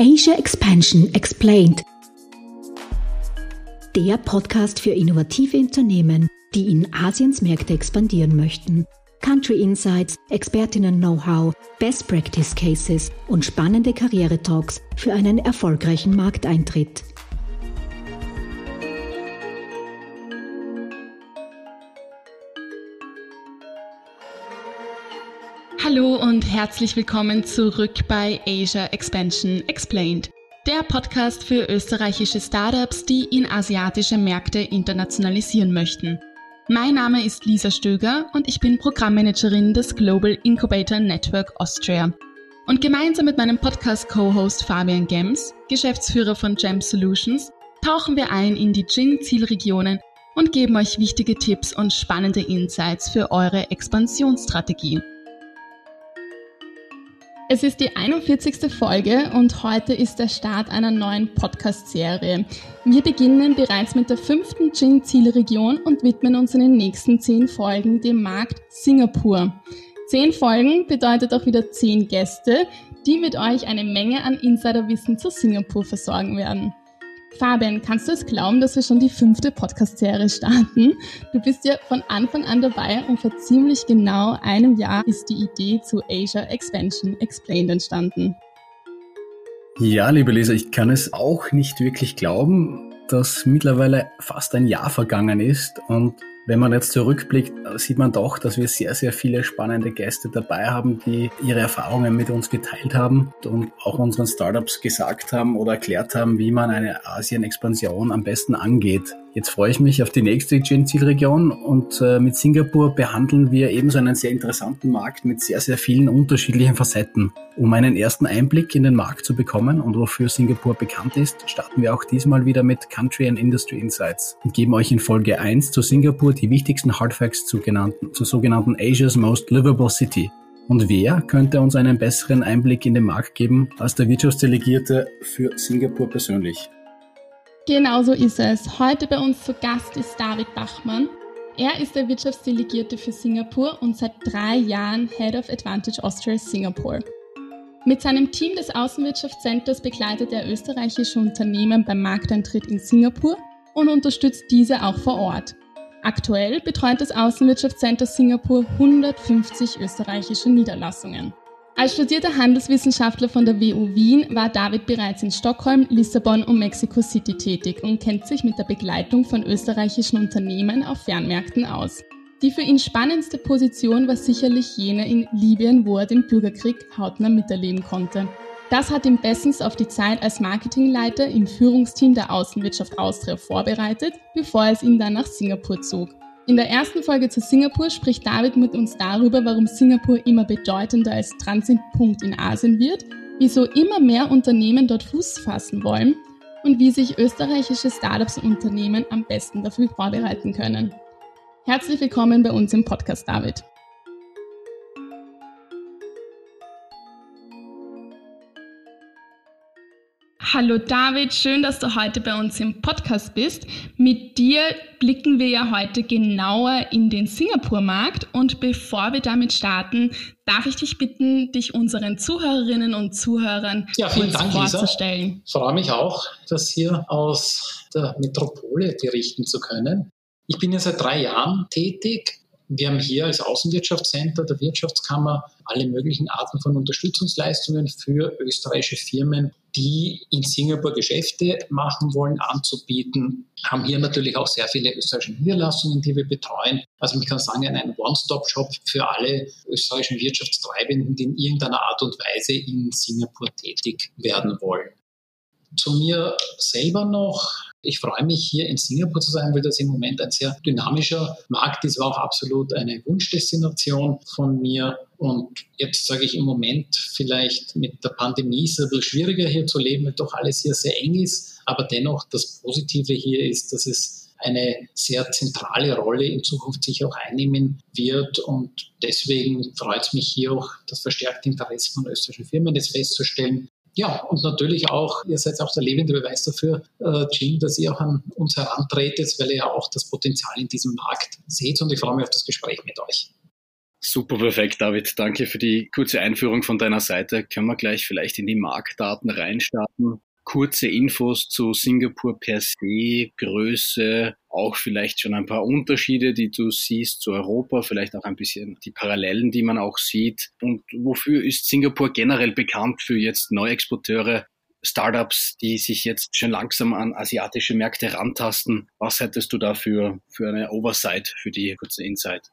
Asia Expansion Explained. Der Podcast für innovative Unternehmen, die in Asiens Märkte expandieren möchten. Country Insights, Expertinnen-Know-how, Best Practice Cases und spannende Karriere-Talks für einen erfolgreichen Markteintritt. Hallo und herzlich willkommen zurück bei Asia Expansion Explained, der Podcast für österreichische Startups, die in asiatische Märkte internationalisieren möchten. Mein Name ist Lisa Stöger und ich bin Programmmanagerin des Global Incubator Network Austria. Und gemeinsam mit meinem Podcast-Co-Host Fabian Gems, Geschäftsführer von Gem Solutions, tauchen wir ein in die Gin-Zielregionen und geben euch wichtige Tipps und spannende Insights für eure Expansionsstrategie. Es ist die 41. Folge und heute ist der Start einer neuen Podcast-Serie. Wir beginnen bereits mit der fünften Gin-Zielregion und widmen uns in den nächsten zehn Folgen dem Markt Singapur. Zehn Folgen bedeutet auch wieder zehn Gäste, die mit euch eine Menge an Insiderwissen zu Singapur versorgen werden. Fabian, kannst du es glauben, dass wir schon die fünfte Podcast-Serie starten? Du bist ja von Anfang an dabei und vor ziemlich genau einem Jahr ist die Idee zu Asia Expansion Explained entstanden. Ja, liebe Leser, ich kann es auch nicht wirklich glauben, dass mittlerweile fast ein Jahr vergangen ist und wenn man jetzt zurückblickt, sieht man doch, dass wir sehr, sehr viele spannende Gäste dabei haben, die ihre Erfahrungen mit uns geteilt haben und auch unseren Startups gesagt haben oder erklärt haben, wie man eine Asien-Expansion am besten angeht. Jetzt freue ich mich auf die nächste Gen-Zielregion und äh, mit Singapur behandeln wir ebenso einen sehr interessanten Markt mit sehr, sehr vielen unterschiedlichen Facetten. Um einen ersten Einblick in den Markt zu bekommen und wofür Singapur bekannt ist, starten wir auch diesmal wieder mit Country and Industry Insights und geben euch in Folge 1 zu Singapur die wichtigsten Hardfacts zu, genannten, zu sogenannten Asia's Most Livable City. Und wer könnte uns einen besseren Einblick in den Markt geben als der Wirtschaftsdelegierte für Singapur persönlich? Genau so ist es. Heute bei uns zu Gast ist David Bachmann. Er ist der Wirtschaftsdelegierte für Singapur und seit drei Jahren Head of Advantage Austria Singapore. Mit seinem Team des Außenwirtschaftscenters begleitet er österreichische Unternehmen beim Markteintritt in Singapur und unterstützt diese auch vor Ort. Aktuell betreut das Außenwirtschaftscenter Singapur 150 österreichische Niederlassungen. Als studierter Handelswissenschaftler von der WU Wien war David bereits in Stockholm, Lissabon und Mexico City tätig und kennt sich mit der Begleitung von österreichischen Unternehmen auf Fernmärkten aus. Die für ihn spannendste Position war sicherlich jene in Libyen, wo er den Bürgerkrieg hautnah miterleben konnte. Das hat ihn bestens auf die Zeit als Marketingleiter im Führungsteam der Außenwirtschaft Austria vorbereitet, bevor es ihn dann nach Singapur zog. In der ersten Folge zu Singapur spricht David mit uns darüber, warum Singapur immer bedeutender als Transitpunkt in Asien wird, wieso immer mehr Unternehmen dort Fuß fassen wollen und wie sich österreichische Startups und Unternehmen am besten dafür vorbereiten können. Herzlich willkommen bei uns im Podcast, David. Hallo David, schön, dass du heute bei uns im Podcast bist. Mit dir blicken wir ja heute genauer in den Singapur-Markt und bevor wir damit starten, darf ich dich bitten, dich unseren Zuhörerinnen und Zuhörern ja, kurz Dank, vorzustellen. Ich freue mich auch, das hier aus der Metropole berichten zu können. Ich bin ja seit drei Jahren tätig wir haben hier als Außenwirtschaftscenter der Wirtschaftskammer alle möglichen Arten von Unterstützungsleistungen für österreichische Firmen, die in Singapur Geschäfte machen wollen, anzubieten. Haben hier natürlich auch sehr viele österreichische Niederlassungen, die wir betreuen. Also man kann sagen, ein One-Stop-Shop für alle österreichischen Wirtschaftstreibenden, die in irgendeiner Art und Weise in Singapur tätig werden wollen. Zu mir selber noch. Ich freue mich, hier in Singapur zu sein, weil das im Moment ein sehr dynamischer Markt ist, war auch absolut eine Wunschdestination von mir. Und jetzt sage ich im Moment vielleicht mit der Pandemie ist es ein bisschen schwieriger hier zu leben, weil doch alles hier sehr eng ist. Aber dennoch das Positive hier ist, dass es eine sehr zentrale Rolle in Zukunft sich auch einnehmen wird. Und deswegen freut es mich hier auch das verstärkte Interesse von österreichischen Firmen, das festzustellen, ja, und natürlich auch, ihr seid auch der lebende Beweis dafür, äh, Jim, dass ihr auch an uns herantretet, weil ihr ja auch das Potenzial in diesem Markt seht und ich freue mich auf das Gespräch mit euch. Super perfekt, David. Danke für die kurze Einführung von deiner Seite. Können wir gleich vielleicht in die Marktdaten reinstarten? Kurze Infos zu Singapur per se, Größe, auch vielleicht schon ein paar Unterschiede, die du siehst zu Europa, vielleicht auch ein bisschen die Parallelen, die man auch sieht. Und wofür ist Singapur generell bekannt für jetzt Neuexporteure, Startups, die sich jetzt schon langsam an asiatische Märkte rantasten? Was hättest du da für, eine Oversight für die kurze Insight?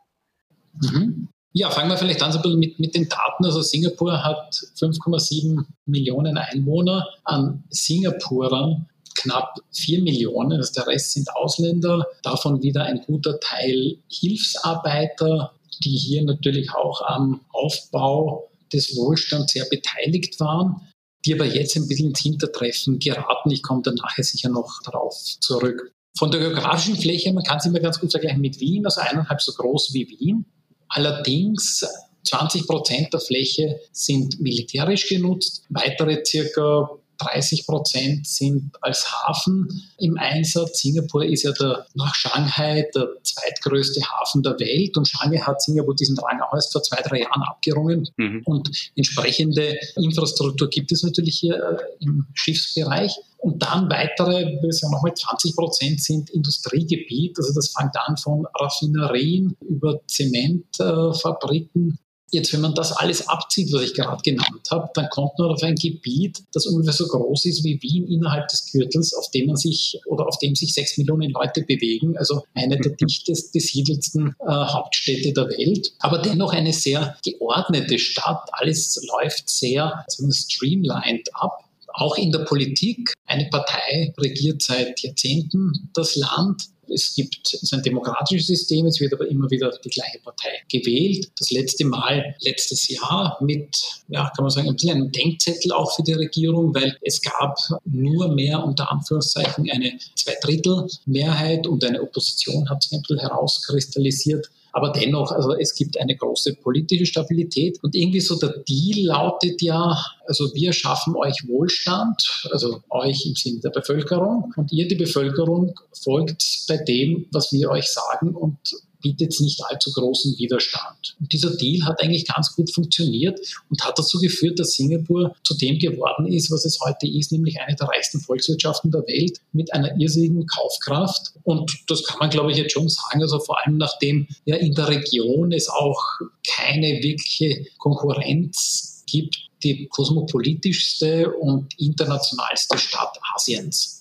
Mhm. Ja, fangen wir vielleicht an so ein bisschen mit, mit den Daten. Also Singapur hat 5,7 Millionen Einwohner. An Singapurern knapp 4 Millionen, also der Rest sind Ausländer, davon wieder ein guter Teil Hilfsarbeiter, die hier natürlich auch am Aufbau des Wohlstands sehr beteiligt waren, die aber jetzt ein bisschen ins Hintertreffen geraten. Ich komme dann nachher sicher noch darauf zurück. Von der geografischen Fläche, man kann es immer ganz gut vergleichen mit Wien, also eineinhalb so groß wie Wien. Allerdings 20 Prozent der Fläche sind militärisch genutzt, weitere circa 30 Prozent sind als Hafen im Einsatz. Singapur ist ja der, nach Shanghai der zweitgrößte Hafen der Welt und Shanghai hat Singapur diesen Rang auch erst vor zwei, drei Jahren abgerungen. Mhm. Und entsprechende Infrastruktur gibt es natürlich hier äh, im Schiffsbereich. Und dann weitere, wir sagen nochmal 20 Prozent sind Industriegebiet. Also das fängt an von Raffinerien über Zementfabriken Jetzt, wenn man das alles abzieht, was ich gerade genannt habe, dann kommt man auf ein Gebiet, das ungefähr so groß ist wie Wien innerhalb des Gürtels, auf dem man sich oder auf dem sich sechs Millionen Leute bewegen. Also eine der dichtest besiedelsten äh, Hauptstädte der Welt, aber dennoch eine sehr geordnete Stadt. Alles läuft sehr streamlined ab auch in der Politik. Eine Partei regiert seit Jahrzehnten das Land. Es gibt es ein demokratisches System, es wird aber immer wieder die gleiche Partei gewählt. Das letzte Mal letztes Jahr mit, ja, kann man sagen, ein bisschen einem Denkzettel auch für die Regierung, weil es gab nur mehr unter Anführungszeichen eine Zweidrittelmehrheit und eine Opposition hat sich ein bisschen herauskristallisiert. Aber dennoch, also es gibt eine große politische Stabilität und irgendwie so der Deal lautet ja, also wir schaffen euch Wohlstand, also euch im Sinne der Bevölkerung und ihr, die Bevölkerung, folgt bei dem, was wir euch sagen und bietet nicht allzu großen Widerstand. Und dieser Deal hat eigentlich ganz gut funktioniert und hat dazu geführt, dass Singapur zu dem geworden ist, was es heute ist, nämlich eine der reichsten Volkswirtschaften der Welt mit einer irrsinnigen Kaufkraft. Und das kann man, glaube ich, jetzt schon sagen. Also vor allem nachdem ja in der Region es auch keine wirkliche Konkurrenz gibt, die kosmopolitischste und internationalste Stadt Asiens.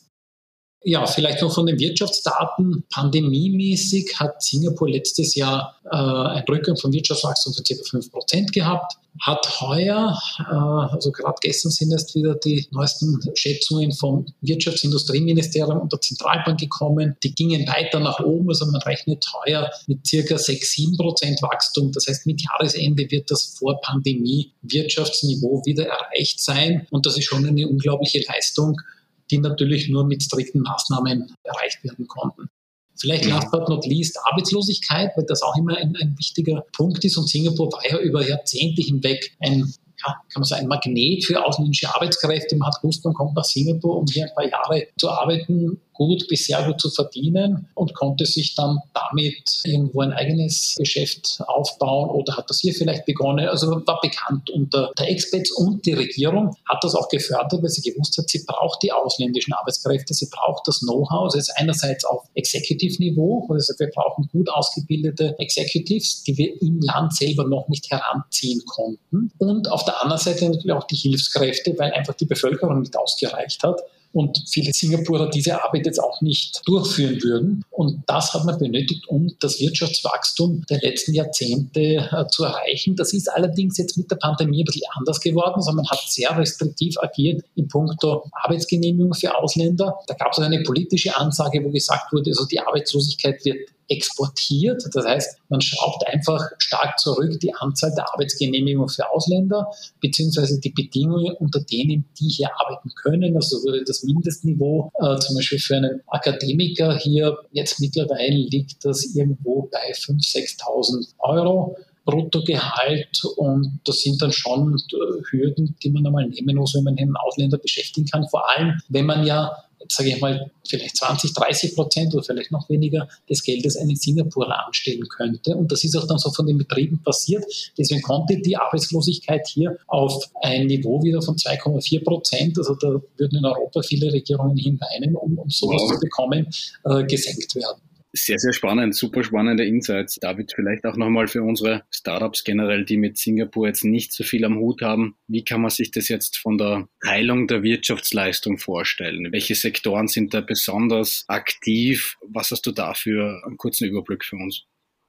Ja, vielleicht noch von den Wirtschaftsdaten. Pandemiemäßig hat Singapur letztes Jahr äh, einen Rückgang von Wirtschaftswachstum von ca. 5% gehabt. Hat heuer, äh, also gerade gestern sind erst wieder die neuesten Schätzungen vom Wirtschaftsindustrieministerium und der Zentralbank gekommen. Die gingen weiter nach oben, also man rechnet heuer mit ca. 6-7% Wachstum. Das heißt, mit Jahresende wird das Vor-Pandemie-Wirtschaftsniveau wieder erreicht sein. Und das ist schon eine unglaubliche Leistung die natürlich nur mit strikten Maßnahmen erreicht werden konnten. Vielleicht last but not least Arbeitslosigkeit, weil das auch immer ein, ein wichtiger Punkt ist. Und Singapur war ja über Jahrzehnte hinweg ein ja, kann man sagen, ein Magnet für ausländische Arbeitskräfte. Man hat gewusst, man kommt nach Singapur, um hier ein paar Jahre zu arbeiten, gut bis sehr gut zu verdienen und konnte sich dann damit irgendwo ein eigenes Geschäft aufbauen oder hat das hier vielleicht begonnen. Also war bekannt unter der Expats und die Regierung hat das auch gefördert, weil sie gewusst hat, sie braucht die ausländischen Arbeitskräfte, sie braucht das Know-how. Das ist einerseits auf Executive-Niveau, also wir brauchen gut ausgebildete Executives, die wir im Land selber noch nicht heranziehen konnten. Und auf der anderen Seite natürlich auch die Hilfskräfte, weil einfach die Bevölkerung nicht ausgereicht hat und viele Singapurer diese Arbeit jetzt auch nicht durchführen würden. Und das hat man benötigt, um das Wirtschaftswachstum der letzten Jahrzehnte äh, zu erreichen. Das ist allerdings jetzt mit der Pandemie ein bisschen anders geworden, sondern man hat sehr restriktiv agiert in puncto Arbeitsgenehmigung für Ausländer. Da gab es eine politische Ansage, wo gesagt wurde, also die Arbeitslosigkeit wird exportiert. Das heißt, man schraubt einfach stark zurück die Anzahl der Arbeitsgenehmigungen für Ausländer, beziehungsweise die Bedingungen, unter denen die hier arbeiten können. Also wurde das Mindestniveau äh, zum Beispiel für einen Akademiker hier jetzt mittlerweile liegt das irgendwo bei 5.000, 6.000 Euro. Bruttogehalt und das sind dann schon äh, Hürden, die man einmal nehmen muss, wenn man einen Ausländer beschäftigen kann. Vor allem, wenn man ja sage ich mal, vielleicht 20, 30 Prozent oder vielleicht noch weniger des Geldes einen Singapurer anstellen könnte. Und das ist auch dann so von den Betrieben passiert. Deswegen konnte die Arbeitslosigkeit hier auf ein Niveau wieder von 2,4 Prozent, also da würden in Europa viele Regierungen hinweinen, um, um sowas wow. zu bekommen, äh, gesenkt werden. Sehr, sehr spannend, super spannende Insights. David, vielleicht auch nochmal für unsere Startups generell, die mit Singapur jetzt nicht so viel am Hut haben. Wie kann man sich das jetzt von der Teilung der Wirtschaftsleistung vorstellen? Welche Sektoren sind da besonders aktiv? Was hast du da für einen kurzen Überblick für uns?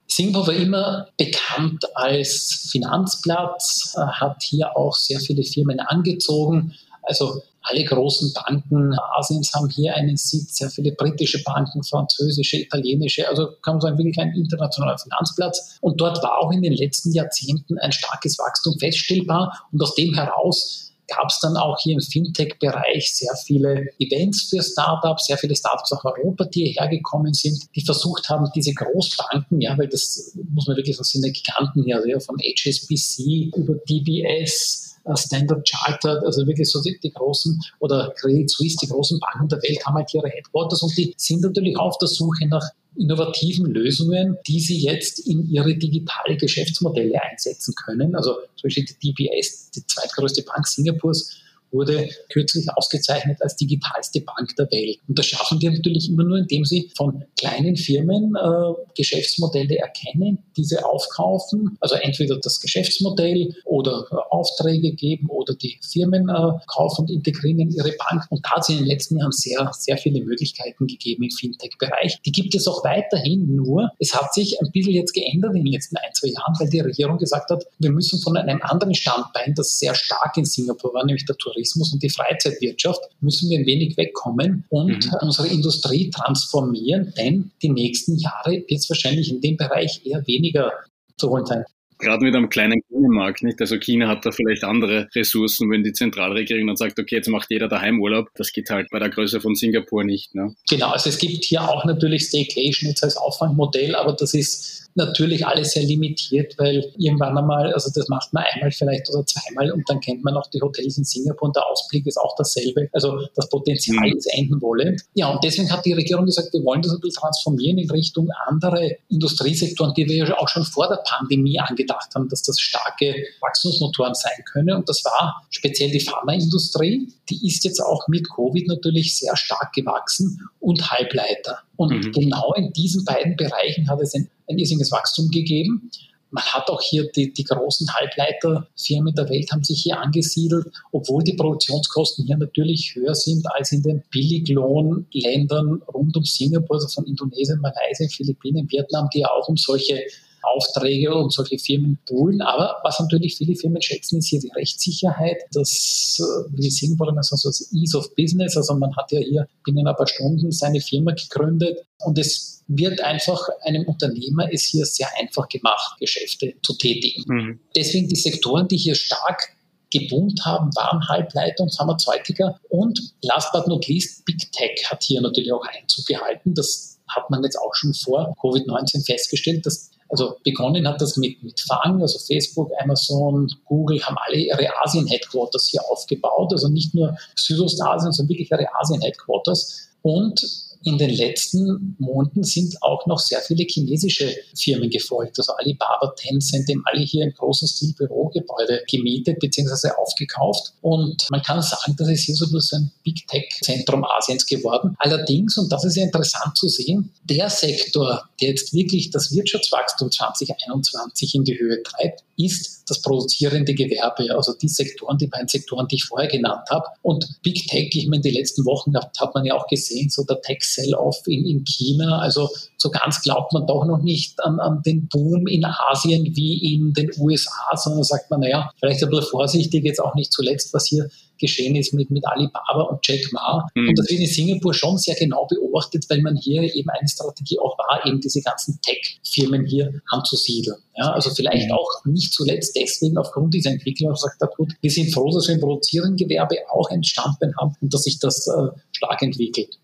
Singapur war immer bekannt als Finanzplatz, äh, hat hier auch sehr viele Firmen angezogen. Also alle großen Banken Asiens haben hier einen Sitz, sehr viele britische Banken, französische, italienische, also kann man sagen, wirklich ein internationaler Finanzplatz. Und dort war auch in den letzten Jahrzehnten ein starkes Wachstum feststellbar. Und aus dem heraus gab es dann auch hier im Fintech-Bereich sehr viele Events für Startups, sehr viele Startups aus Europa, die hierher gekommen sind, die versucht haben, diese Großbanken, ja, weil das muss man wirklich sagen, sind ja Giganten hier, also ja, von HSBC über DBS, Standard Chartered, also wirklich so die, die, großen oder Credit Suisse, die großen Banken der Welt haben halt ihre Headquarters und die sind natürlich auf der Suche nach innovativen Lösungen, die sie jetzt in ihre digitale Geschäftsmodelle einsetzen können. Also zum Beispiel die DBS, die zweitgrößte Bank Singapurs, wurde kürzlich ausgezeichnet als digitalste Bank der Welt. Und das schaffen die natürlich immer nur, indem sie von kleinen Firmen äh, Geschäftsmodelle erkennen, diese aufkaufen, also entweder das Geschäftsmodell oder äh, Aufträge geben oder die Firmen äh, kaufen und integrieren in ihre Bank. Und da hat es in den letzten Jahren sehr, sehr viele Möglichkeiten gegeben im Fintech-Bereich. Die gibt es auch weiterhin, nur es hat sich ein bisschen jetzt geändert in den letzten ein, zwei Jahren, weil die Regierung gesagt hat, wir müssen von einem anderen Standbein, das sehr stark in Singapur war, nämlich der Tourismus, Tourismus und die Freizeitwirtschaft müssen wir ein wenig wegkommen und mhm. unsere Industrie transformieren, denn die nächsten Jahre wird es wahrscheinlich in dem Bereich eher weniger zu holen sein. Gerade mit einem kleinen Binnenmarkt, nicht? Also China hat da vielleicht andere Ressourcen, wenn die Zentralregierung dann sagt, okay, jetzt macht jeder daheim Urlaub. Das geht halt bei der Größe von Singapur nicht. Ne? Genau, also es gibt hier auch natürlich Staycation jetzt als Auffangmodell, aber das ist natürlich alles sehr limitiert, weil irgendwann einmal, also das macht man einmal vielleicht oder zweimal und dann kennt man auch die Hotels in Singapur und der Ausblick ist auch dasselbe. Also das Potenzial mhm. ist enden wollend. Ja, und deswegen hat die Regierung gesagt, wir wollen das ein bisschen transformieren in Richtung andere Industriesektoren, die wir ja auch schon vor der Pandemie angedacht haben, dass das starke Wachstumsmotoren sein können. Und das war speziell die Pharmaindustrie. Die ist jetzt auch mit Covid natürlich sehr stark gewachsen und Halbleiter. Und mhm. genau in diesen beiden Bereichen hat es ein, ein irrsinniges Wachstum gegeben. Man hat auch hier die, die großen Halbleiterfirmen der Welt haben sich hier angesiedelt, obwohl die Produktionskosten hier natürlich höher sind als in den Billiglohnländern rund um Singapur, also von Indonesien, Malaysia, Philippinen, Vietnam, die ja auch um solche Aufträge und solche Firmen poolen. Aber was natürlich viele Firmen schätzen, ist hier die Rechtssicherheit, das, wie Singapur immer so das Ease of Business. Also man hat ja hier binnen ein paar Stunden seine Firma gegründet und es wird einfach einem Unternehmer es hier sehr einfach gemacht, Geschäfte zu tätigen. Mhm. Deswegen die Sektoren, die hier stark geboomt haben, waren Halbleiter und Pharmazeutika. Und last but not least, Big Tech hat hier natürlich auch Einzug gehalten. Das hat man jetzt auch schon vor Covid-19 festgestellt, dass also begonnen hat das mit, mit Fang, also Facebook, Amazon, Google haben alle ihre Asien-Headquarters hier aufgebaut, also nicht nur Südostasien, sondern wirklich ihre Asien-Headquarters. Und in den letzten Monaten sind auch noch sehr viele chinesische Firmen gefolgt. Also Alibaba, Tencent, dem alle hier im großen Stil Bürogebäude gemietet bzw. aufgekauft. Und man kann sagen, das ist hier so ein Big Tech-Zentrum Asiens geworden. Allerdings, und das ist ja interessant zu sehen, der Sektor, der jetzt wirklich das Wirtschaftswachstum 2021 in die Höhe treibt, ist das produzierende Gewerbe, also die Sektoren, die beiden Sektoren, die ich vorher genannt habe. Und Big Tech, ich meine, die letzten Wochen hat, man ja auch gesehen, so der Tech Sell-off in, in China. Also so ganz glaubt man doch noch nicht an, an den Boom in Asien wie in den USA, sondern sagt man, naja, vielleicht ein bisschen vorsichtig, jetzt auch nicht zuletzt, was hier geschehen ist mit, mit Alibaba und Jack Ma. Mhm. Und das wird in Singapur schon sehr genau beobachtet, weil man hier eben eine Strategie auch war, eben diese ganzen Tech-Firmen hier anzusiedeln. Ja, also vielleicht mhm. auch nicht zuletzt deswegen aufgrund dieser Entwicklung auch hat, gut, wir sind froh, dass wir im produzierenden Gewerbe auch ein Standbein haben und dass sich das äh, stark entwickelt.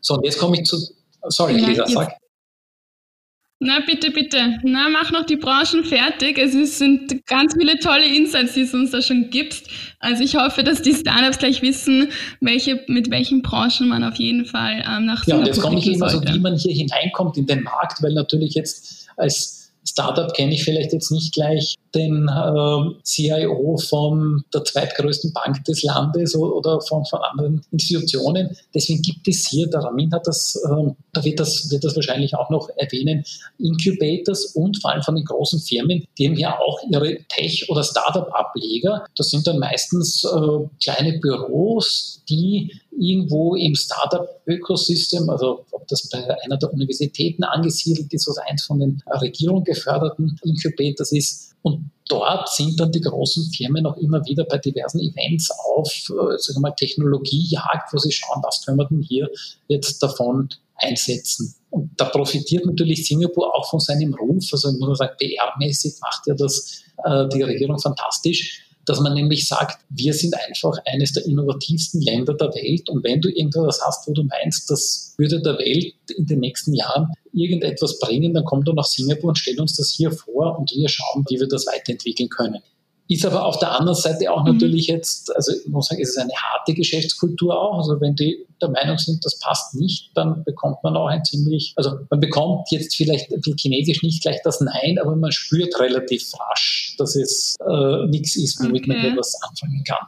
So, und jetzt komme ich zu, sorry, Lisa, sag. Na, bitte, bitte. Na, mach noch die Branchen fertig. Es sind ganz viele tolle Insights, die es uns da schon gibt. Also ich hoffe, dass die Startups gleich wissen, welche, mit welchen Branchen man auf jeden Fall ähm, nach Ja, und jetzt komme ich immer so, wie man hier hineinkommt in den Markt, weil natürlich jetzt als Startup kenne ich vielleicht jetzt nicht gleich den äh, CIO von der zweitgrößten Bank des Landes oder von, von anderen Institutionen. Deswegen gibt es hier, der Ramin hat das, äh, da wird das, wird das wahrscheinlich auch noch erwähnen, Incubators und vor allem von den großen Firmen, die haben ja auch ihre Tech- oder Startup-Ableger. Das sind dann meistens äh, kleine Büros, die irgendwo im Startup-Ökosystem, also ob das bei einer der Universitäten angesiedelt ist oder eins von den Regierungen geförderten Incubators ist. Und dort sind dann die großen Firmen auch immer wieder bei diversen Events auf, äh, Technologiejagd, wo sie schauen, was können wir denn hier jetzt davon einsetzen. Und da profitiert natürlich Singapur auch von seinem Ruf. Also muss sagen, PR-mäßig macht ja das äh, die Regierung fantastisch dass man nämlich sagt, wir sind einfach eines der innovativsten Länder der Welt und wenn du irgendwas hast, wo du meinst, das würde der Welt in den nächsten Jahren irgendetwas bringen, dann komm doch nach Singapur und stell uns das hier vor und wir schauen, wie wir das weiterentwickeln können. Ist aber auf der anderen Seite auch mhm. natürlich jetzt, also ich muss sagen, es ist eine harte Geschäftskultur auch. Also wenn die der Meinung sind, das passt nicht, dann bekommt man auch ein ziemlich, also man bekommt jetzt vielleicht Chinesisch nicht gleich das Nein, aber man spürt relativ rasch, dass es äh, nichts ist, womit okay. man hier was anfangen kann.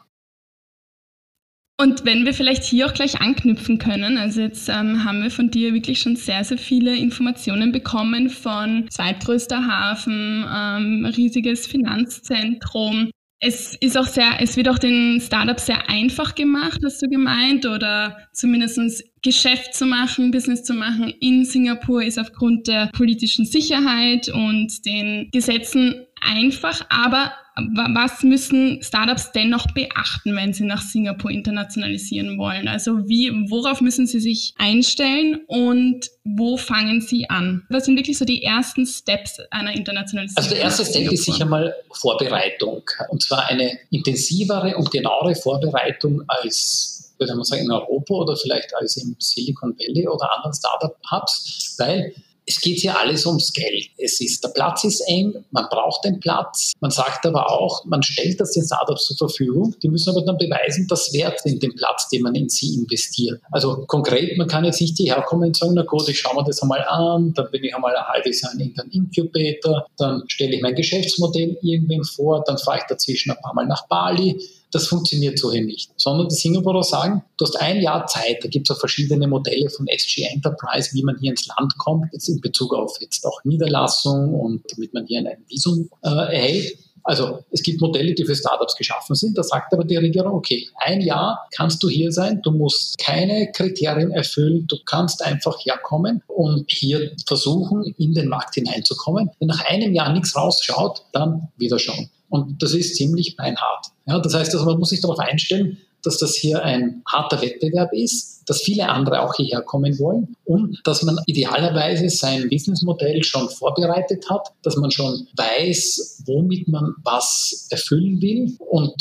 Und wenn wir vielleicht hier auch gleich anknüpfen können, also jetzt ähm, haben wir von dir wirklich schon sehr, sehr viele Informationen bekommen von zweitgrößter Hafen, ähm, riesiges Finanzzentrum. Es ist auch sehr, es wird auch den Startups sehr einfach gemacht, hast du gemeint, oder zumindest Geschäft zu machen, Business zu machen in Singapur ist aufgrund der politischen Sicherheit und den Gesetzen einfach, aber was müssen Startups dennoch beachten, wenn sie nach Singapur internationalisieren wollen? Also wie, worauf müssen sie sich einstellen und wo fangen sie an? Was sind wirklich so die ersten Steps einer Internationalisierung? Also der erste Step ist sicher mal Vorbereitung. Und zwar eine intensivere und genauere Vorbereitung als würde man sagen, in Europa oder vielleicht als im Silicon Valley oder anderen Startup-Hubs, weil es geht hier alles ums Geld. Es ist, der Platz ist eng, man braucht den Platz. Man sagt aber auch, man stellt das den Startups zur Verfügung. Die müssen aber dann beweisen, dass wert sind den Platz, den man in sie investiert. Also konkret, man kann jetzt nicht hierher kommen und sagen, na gut, ich schaue mir das einmal an, dann bin ich einmal ein halbes Jahr in den Incubator, dann stelle ich mein Geschäftsmodell irgendwem vor, dann fahre ich dazwischen ein paar Mal nach Bali das funktioniert so hier nicht. Sondern die Singapurer sagen, du hast ein Jahr Zeit, da gibt es auch verschiedene Modelle von SG Enterprise, wie man hier ins Land kommt, jetzt in Bezug auf jetzt auch Niederlassung und damit man hier ein Visum äh, erhält. Also es gibt Modelle, die für Startups geschaffen sind. Da sagt aber die Regierung, okay, ein Jahr kannst du hier sein, du musst keine Kriterien erfüllen, du kannst einfach herkommen und hier versuchen, in den Markt hineinzukommen. Wenn nach einem Jahr nichts rausschaut, dann wieder schauen. Und das ist ziemlich beinhart. Ja, das heißt, also man muss sich darauf einstellen, dass das hier ein harter Wettbewerb ist, dass viele andere auch hierher kommen wollen und dass man idealerweise sein Businessmodell schon vorbereitet hat, dass man schon weiß, womit man was erfüllen will. Und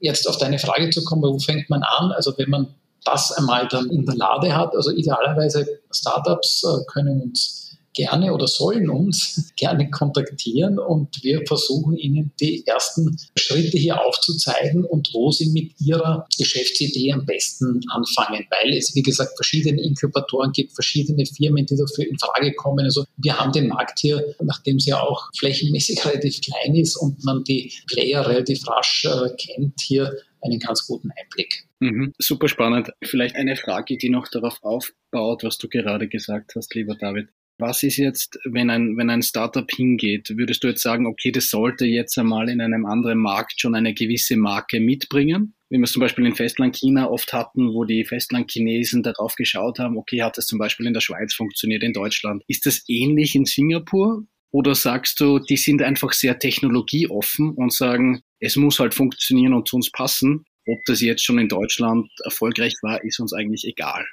jetzt auf deine Frage zu kommen, wo fängt man an? Also wenn man das einmal dann in der Lade hat, also idealerweise Startups äh, können uns gerne oder sollen uns gerne kontaktieren und wir versuchen Ihnen die ersten Schritte hier aufzuzeigen und wo Sie mit Ihrer Geschäftsidee am besten anfangen, weil es, wie gesagt, verschiedene Inkubatoren gibt, verschiedene Firmen, die dafür in Frage kommen. Also wir haben den Markt hier, nachdem es ja auch flächenmäßig relativ klein ist und man die Player relativ rasch äh, kennt, hier einen ganz guten Einblick. Mhm, super spannend. Vielleicht eine Frage, die noch darauf aufbaut, was du gerade gesagt hast, lieber David. Was ist jetzt, wenn ein, wenn ein Startup hingeht? Würdest du jetzt sagen, okay, das sollte jetzt einmal in einem anderen Markt schon eine gewisse Marke mitbringen? Wie wir es zum Beispiel in Festland China oft hatten, wo die Festlandchinesen darauf geschaut haben, okay, hat das zum Beispiel in der Schweiz funktioniert, in Deutschland. Ist das ähnlich in Singapur? Oder sagst du, die sind einfach sehr technologieoffen und sagen, es muss halt funktionieren und zu uns passen? Ob das jetzt schon in Deutschland erfolgreich war, ist uns eigentlich egal.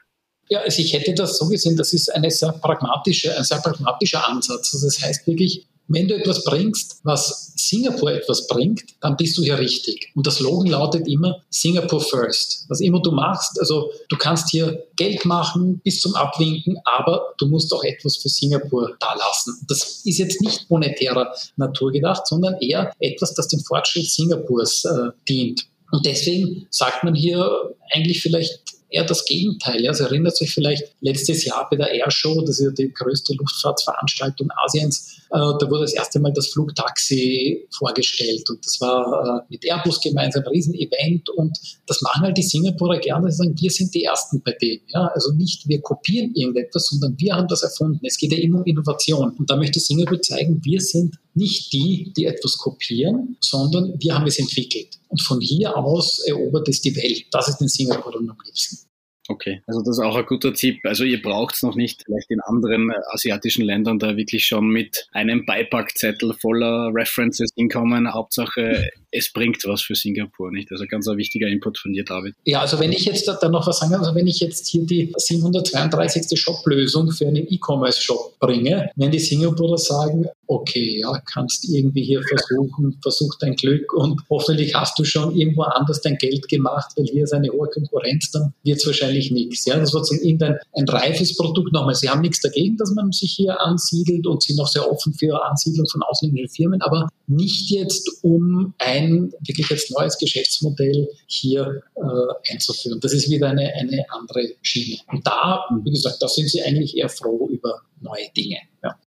Ja, also ich hätte das so gesehen, das ist eine sehr pragmatische, ein sehr pragmatischer Ansatz. Also das heißt wirklich, Wenn du etwas bringst, was Singapur etwas bringt, dann bist du hier richtig. Und das Slogan lautet immer Singapore First. Was immer du machst, also du kannst hier Geld machen bis zum Abwinken, aber du musst auch etwas für Singapur da lassen. Das ist jetzt nicht monetärer Natur gedacht, sondern eher etwas, das dem Fortschritt Singapurs äh, dient. Und deswegen sagt man hier eigentlich vielleicht eher das Gegenteil. Ja. Sie erinnert sich vielleicht letztes Jahr bei der Airshow, das ist ja die größte Luftfahrtveranstaltung Asiens, äh, da wurde das erste Mal das Flugtaxi vorgestellt und das war äh, mit Airbus gemeinsam ein Riesenevent und das machen halt die Singapurer gerne, sie sagen, wir sind die Ersten bei dem. Ja. Also nicht wir kopieren irgendetwas, sondern wir haben das erfunden. Es geht ja immer um Innovation und da möchte Singapur zeigen, wir sind nicht die, die etwas kopieren, sondern wir haben es entwickelt. Und von hier aus erobert es die Welt. Das ist den Singapurern am liebsten. Okay, also das ist auch ein guter Tipp. Also ihr braucht es noch nicht, vielleicht in anderen äh, asiatischen Ländern da wirklich schon mit einem Beipackzettel voller References hinkommen. Hauptsache, es bringt was für Singapur, nicht? Also ganz ein wichtiger Input von dir, David. Ja, also wenn ich jetzt da noch was sagen also wenn ich jetzt hier die 732. Shop-Lösung für einen E-Commerce-Shop bringe, wenn die Singapurer sagen, okay, ja, kannst irgendwie hier versuchen, versuch dein Glück und hoffentlich hast du schon irgendwo anders dein Geld gemacht, weil hier ist eine hohe Konkurrenz, dann wird es wahrscheinlich nichts. Ja, das wird irgendein ein reifes Produkt. Nochmal, sie haben nichts dagegen, dass man sich hier ansiedelt und sind auch sehr offen für Ansiedlung von ausländischen Firmen, aber nicht jetzt um ein wirklich jetzt neues Geschäftsmodell hier äh, einzuführen. Das ist wieder eine, eine andere Schiene. Und da, wie gesagt, da sind sie eigentlich eher froh über neue Dinge. Ja.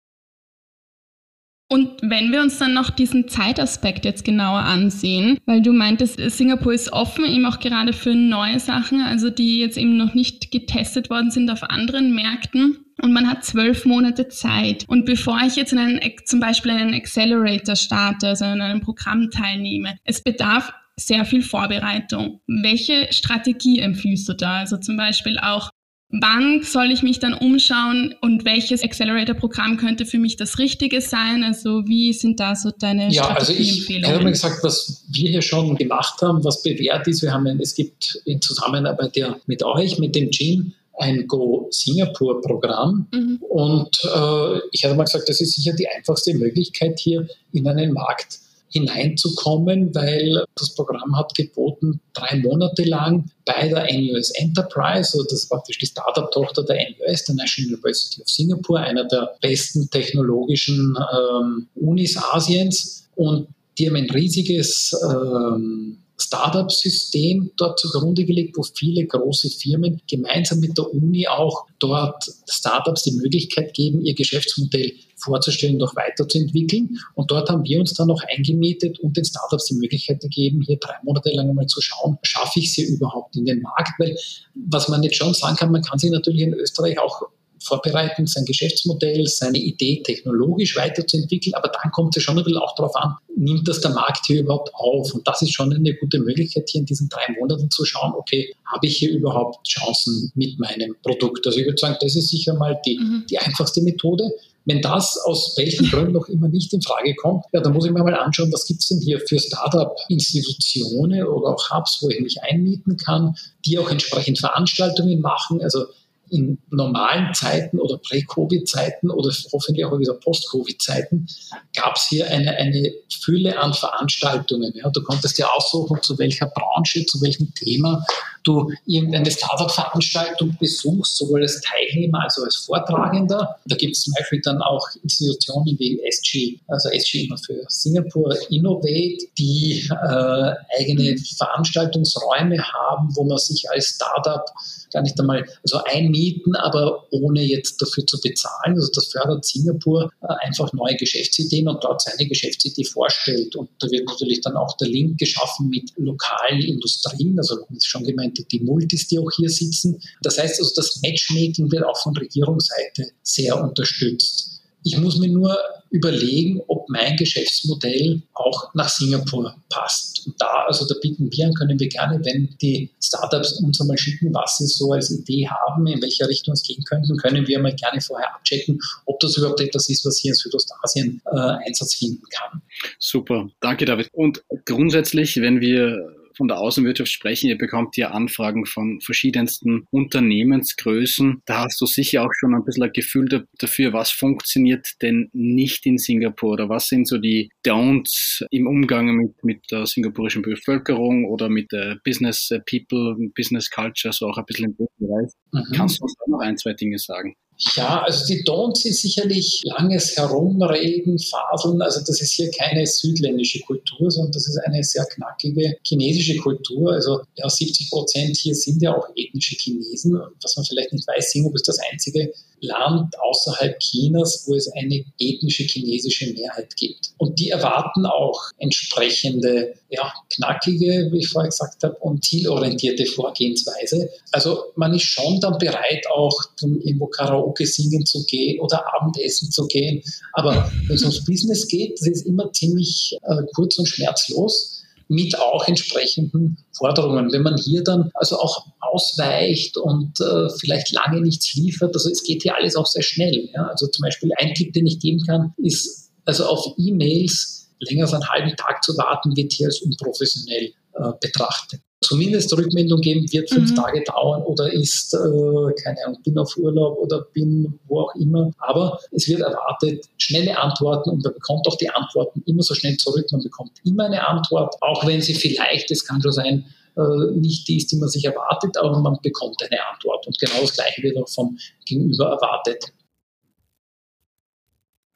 Und wenn wir uns dann noch diesen Zeitaspekt jetzt genauer ansehen, weil du meintest, Singapur ist offen, eben auch gerade für neue Sachen, also die jetzt eben noch nicht getestet worden sind auf anderen Märkten. Und man hat zwölf Monate Zeit. Und bevor ich jetzt in einen, zum Beispiel einen Accelerator starte, also in einem Programm teilnehme, es bedarf sehr viel Vorbereitung. Welche Strategie empfiehlst du da? Also zum Beispiel auch Wann soll ich mich dann umschauen und welches Accelerator-Programm könnte für mich das Richtige sein? Also wie sind da so deine ja, also ich habe mal gesagt, was wir hier schon gemacht haben, was bewährt ist. Wir haben, es gibt in Zusammenarbeit ja mit euch, mit dem Gin, ein Go Singapur Programm. Mhm. Und äh, ich habe mal gesagt, das ist sicher die einfachste Möglichkeit, hier in einen Markt hineinzukommen, weil das Programm hat geboten, drei Monate lang bei der NUS Enterprise, also das ist praktisch die Startup-Tochter der NUS, der National University of Singapore, einer der besten technologischen ähm, Unis Asiens. Und die haben ein riesiges ähm, Startup-System dort zugrunde gelegt, wo viele große Firmen gemeinsam mit der Uni auch dort Startups die Möglichkeit geben, ihr Geschäftsmodell vorzustellen, noch weiterzuentwickeln. Und dort haben wir uns dann noch eingemietet und den Startups die Möglichkeit gegeben, hier drei Monate lang einmal zu schauen, schaffe ich sie überhaupt in den Markt? Weil was man jetzt schon sagen kann, man kann sich natürlich in Österreich auch vorbereiten, sein Geschäftsmodell, seine Idee technologisch weiterzuentwickeln. Aber dann kommt es schon ein bisschen auch darauf an, nimmt das der Markt hier überhaupt auf? Und das ist schon eine gute Möglichkeit, hier in diesen drei Monaten zu schauen, okay, habe ich hier überhaupt Chancen mit meinem Produkt? Also ich würde sagen, das ist sicher mal die, mhm. die einfachste Methode. Wenn das aus welchen Gründen noch immer nicht in Frage kommt, ja, dann muss ich mir mal anschauen, was gibt es denn hier für Startup-Institutionen oder auch Hubs, wo ich mich einmieten kann, die auch entsprechend Veranstaltungen machen. Also in normalen Zeiten oder Prä-Covid-Zeiten oder hoffentlich auch wieder Post-Covid-Zeiten gab es hier eine, eine Fülle an Veranstaltungen. Ja. Du konntest dir aussuchen, zu welcher Branche, zu welchem Thema du irgendeine Startup-Veranstaltung besuchst, sowohl als Teilnehmer als auch als Vortragender. Da gibt es zum Beispiel dann auch Institutionen wie SG, also SG immer für Singapur Innovate, die äh, eigene Veranstaltungsräume haben, wo man sich als Startup gar nicht einmal so einmieten, aber ohne jetzt dafür zu bezahlen. Also das fördert Singapur äh, einfach neue Geschäftsideen und dort seine Geschäftsidee vorstellt. Und da wird natürlich dann auch der Link geschaffen mit lokalen Industrien, also schon gemeint, die Multis, die auch hier sitzen. Das heißt also, das Matchmaking wird auch von Regierungsseite sehr unterstützt. Ich muss mir nur überlegen, ob mein Geschäftsmodell auch nach Singapur passt. Und da, also da bieten wir an, können wir gerne, wenn die Startups uns einmal schicken, was sie so als Idee haben, in welche Richtung es gehen könnten, können wir mal gerne vorher abchecken, ob das überhaupt etwas ist, was hier in Südostasien äh, Einsatz finden kann. Super, danke David. Und grundsätzlich, wenn wir von der Außenwirtschaft sprechen. Ihr bekommt ja Anfragen von verschiedensten Unternehmensgrößen. Da hast du sicher auch schon ein bisschen ein Gefühl dafür, was funktioniert denn nicht in Singapur oder was sind so die Don'ts im Umgang mit, mit der singapurischen Bevölkerung oder mit der Business People, Business Culture, so auch ein bisschen im Bereich. Mhm. Kannst du uns da noch ein, zwei Dinge sagen? Ja, also die Don'ts ist sicherlich langes Herumreden, Faseln. Also das ist hier keine südländische Kultur, sondern das ist eine sehr knackige chinesische Kultur. Also ja, 70 Prozent hier sind ja auch ethnische Chinesen. Was man vielleicht nicht weiß, Singapur ist das einzige Land außerhalb Chinas, wo es eine ethnische chinesische Mehrheit gibt. Und die erwarten auch entsprechende, ja, knackige, wie ich vorher gesagt habe, und zielorientierte Vorgehensweise. Also man ist schon dann bereit, auch dann irgendwo Karaoke singen zu gehen oder Abendessen zu gehen. Aber wenn es ums Business geht, das ist immer ziemlich äh, kurz und schmerzlos mit auch entsprechenden Forderungen. Wenn man hier dann also auch ausweicht und äh, vielleicht lange nichts liefert, also es geht hier alles auch sehr schnell. Ja? Also zum Beispiel ein Tipp, den ich geben kann, ist also auf E-Mails länger als einen halben Tag zu warten, wird hier als unprofessionell äh, betrachtet zumindest Rückmeldung geben, wird fünf mhm. Tage dauern oder ist, äh, keine Ahnung, bin auf Urlaub oder bin wo auch immer. Aber es wird erwartet, schnelle Antworten und man bekommt auch die Antworten immer so schnell zurück. Man bekommt immer eine Antwort, auch wenn sie vielleicht, es kann schon sein, äh, nicht die ist, die man sich erwartet, aber man bekommt eine Antwort. Und genau das Gleiche wird auch vom Gegenüber erwartet.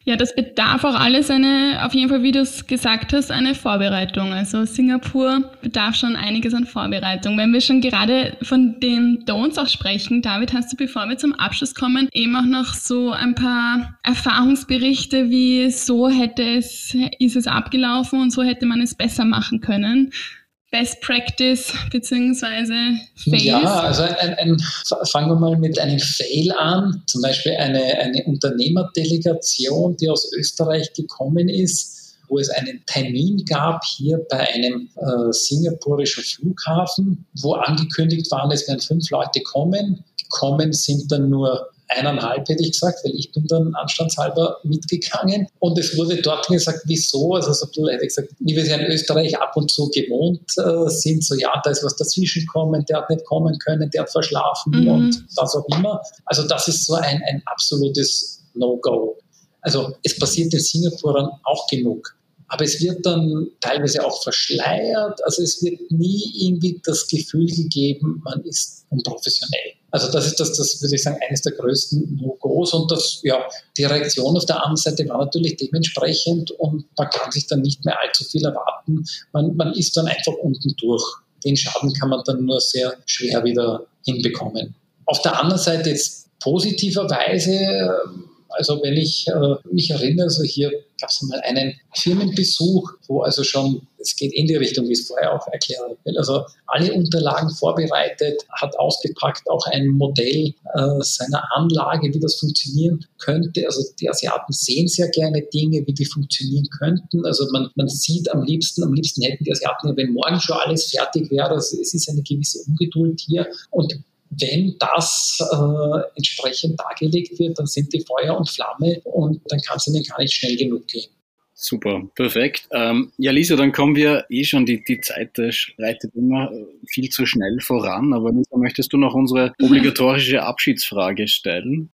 Ja, das bedarf auch alles eine, auf jeden Fall, wie du es gesagt hast, eine Vorbereitung. Also Singapur bedarf schon einiges an Vorbereitung. Wenn wir schon gerade von den Don'ts auch sprechen, David, hast du, bevor wir zum Abschluss kommen, eben auch noch so ein paar Erfahrungsberichte, wie so hätte es, ist es abgelaufen und so hätte man es besser machen können. Best Practice beziehungsweise Fails? Ja, also ein, ein, fangen wir mal mit einem Fail an. Zum Beispiel eine, eine Unternehmerdelegation, die aus Österreich gekommen ist, wo es einen Termin gab hier bei einem äh, singapurischen Flughafen, wo angekündigt waren, es werden fünf Leute kommen. Gekommen sind dann nur eineinhalb, hätte ich gesagt, weil ich bin dann anstandshalber mitgegangen. Und es wurde dort gesagt, wieso? Also so hätte ich gesagt, wie wir es ja in Österreich ab und zu gewohnt äh, sind, so ja, da ist was dazwischen kommen, der hat nicht kommen können, der hat verschlafen mhm. und was auch immer. Also das ist so ein, ein absolutes No-Go. Also es passiert in Singapur auch genug. Aber es wird dann teilweise auch verschleiert. Also es wird nie irgendwie das Gefühl gegeben, man ist unprofessionell. Also das ist das, das würde ich sagen, eines der größten No-Gos und das, ja, die Reaktion auf der anderen Seite war natürlich dementsprechend und man kann sich dann nicht mehr allzu viel erwarten. Man, man ist dann einfach unten durch. Den Schaden kann man dann nur sehr schwer wieder hinbekommen. Auf der anderen Seite jetzt positiverweise also wenn ich äh, mich erinnere, also hier gab es mal einen Firmenbesuch, wo also schon, es geht in die Richtung, wie es vorher auch erklärt habe, also alle Unterlagen vorbereitet, hat ausgepackt auch ein Modell äh, seiner Anlage, wie das funktionieren könnte. Also die Asiaten sehen sehr gerne Dinge, wie die funktionieren könnten. Also man, man sieht am liebsten, am liebsten hätten die Asiaten ja, wenn morgen schon alles fertig wäre, also es ist eine gewisse Ungeduld hier und wenn das äh, entsprechend dargelegt wird, dann sind die Feuer und Flamme und dann kann es ihnen gar nicht schnell genug gehen. Super, perfekt. Ähm, ja, Lisa, dann kommen wir eh schon, die, die Zeit äh, schreitet immer äh, viel zu schnell voran, aber Lisa, möchtest du noch unsere obligatorische Abschiedsfrage stellen?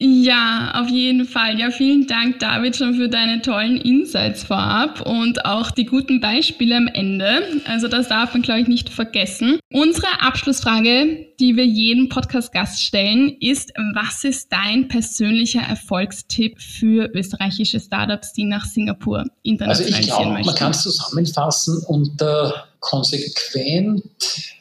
Ja, auf jeden Fall. Ja, vielen Dank, David, schon für deine tollen Insights vorab und auch die guten Beispiele am Ende. Also das darf man, glaube ich, nicht vergessen. Unsere Abschlussfrage, die wir jedem Podcast-Gast stellen, ist, was ist dein persönlicher Erfolgstipp für österreichische Startups, die nach Singapur internationalisieren also ich glaube, möchten? Man kann es zusammenfassen unter konsequent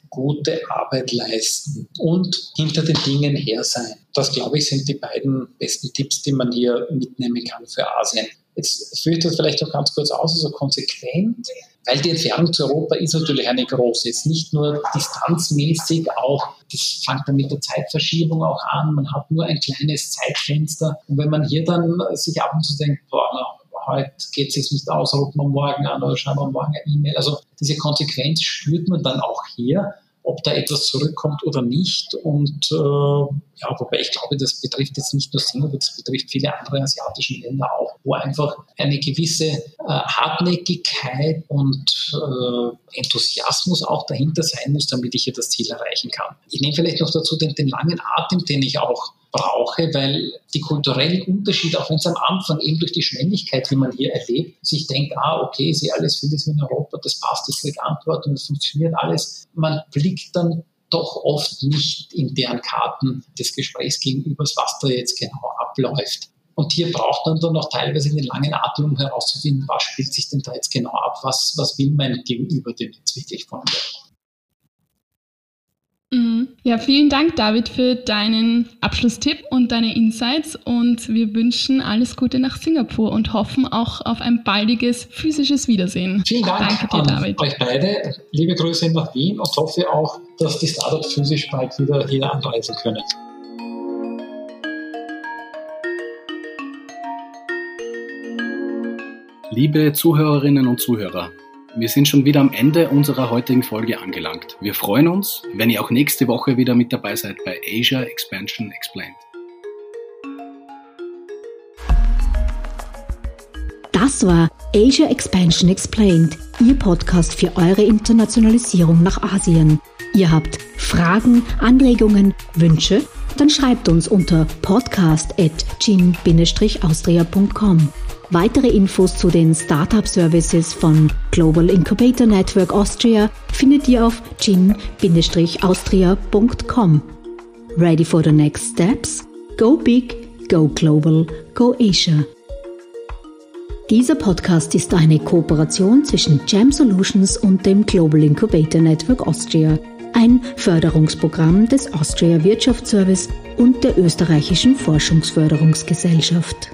gute Arbeit leisten und hinter den Dingen her sein. Das, glaube ich, sind die beiden besten Tipps, die man hier mitnehmen kann für Asien. Jetzt führe ich das vielleicht auch ganz kurz aus, also konsequent, weil die Entfernung zu Europa ist natürlich eine große. Jetzt nicht nur distanzmäßig, auch das fängt dann mit der Zeitverschiebung auch an. Man hat nur ein kleines Zeitfenster. Und wenn man hier dann sich ab und zu denkt, boah, heute geht es sich nicht aus, rufen wir morgen an oder schreiben wir morgen eine E-Mail. Also diese Konsequenz spürt man dann auch hier. ob da etwas zurückkommt oder nicht. Und äh, ja, wobei ich glaube, das betrifft jetzt nicht nur Singapur, das betrifft viele andere asiatische Länder auch, wo einfach eine gewisse äh, Hartnäckigkeit und äh, Enthusiasmus auch dahinter sein muss, damit ich hier das Ziel erreichen kann. Ich nehme vielleicht noch dazu den, den langen Atem, den ich auch brauche, weil die kulturellen Unterschiede, auch wenn es am Anfang eben durch die Schnelligkeit, wie man hier erlebt, sich denkt, ah, okay, sie alles vieles in Europa, das passt, ich kriege Antwort und es funktioniert alles. Man blickt dann doch oft nicht in deren Karten des Gesprächs gegenübers, was da jetzt genau abläuft. Und hier braucht man dann noch teilweise einen langen Atem, um herauszufinden, was spielt sich denn da jetzt genau ab, was, was will mein Gegenüber denn jetzt wirklich von mir. Ja, vielen Dank, David, für deinen Abschlusstipp und deine Insights. Und wir wünschen alles Gute nach Singapur und hoffen auch auf ein baldiges physisches Wiedersehen. Vielen Dank Danke dir, an David. euch beide. Liebe Grüße nach Wien und hoffe auch, dass die Startups physisch bald wieder hier anreisen können. Liebe Zuhörerinnen und Zuhörer, wir sind schon wieder am Ende unserer heutigen Folge angelangt. Wir freuen uns, wenn ihr auch nächste Woche wieder mit dabei seid bei Asia Expansion Explained. Das war Asia Expansion Explained, Ihr Podcast für eure Internationalisierung nach Asien. Ihr habt Fragen, Anregungen, Wünsche? Dann schreibt uns unter podcast.gin-austria.com. Weitere Infos zu den Startup Services von Global Incubator Network Austria findet ihr auf gin-austria.com. Ready for the next steps? Go big, go global, go Asia. Dieser Podcast ist eine Kooperation zwischen Jam Solutions und dem Global Incubator Network Austria, ein Förderungsprogramm des Austria Wirtschaftsservice und der österreichischen Forschungsförderungsgesellschaft.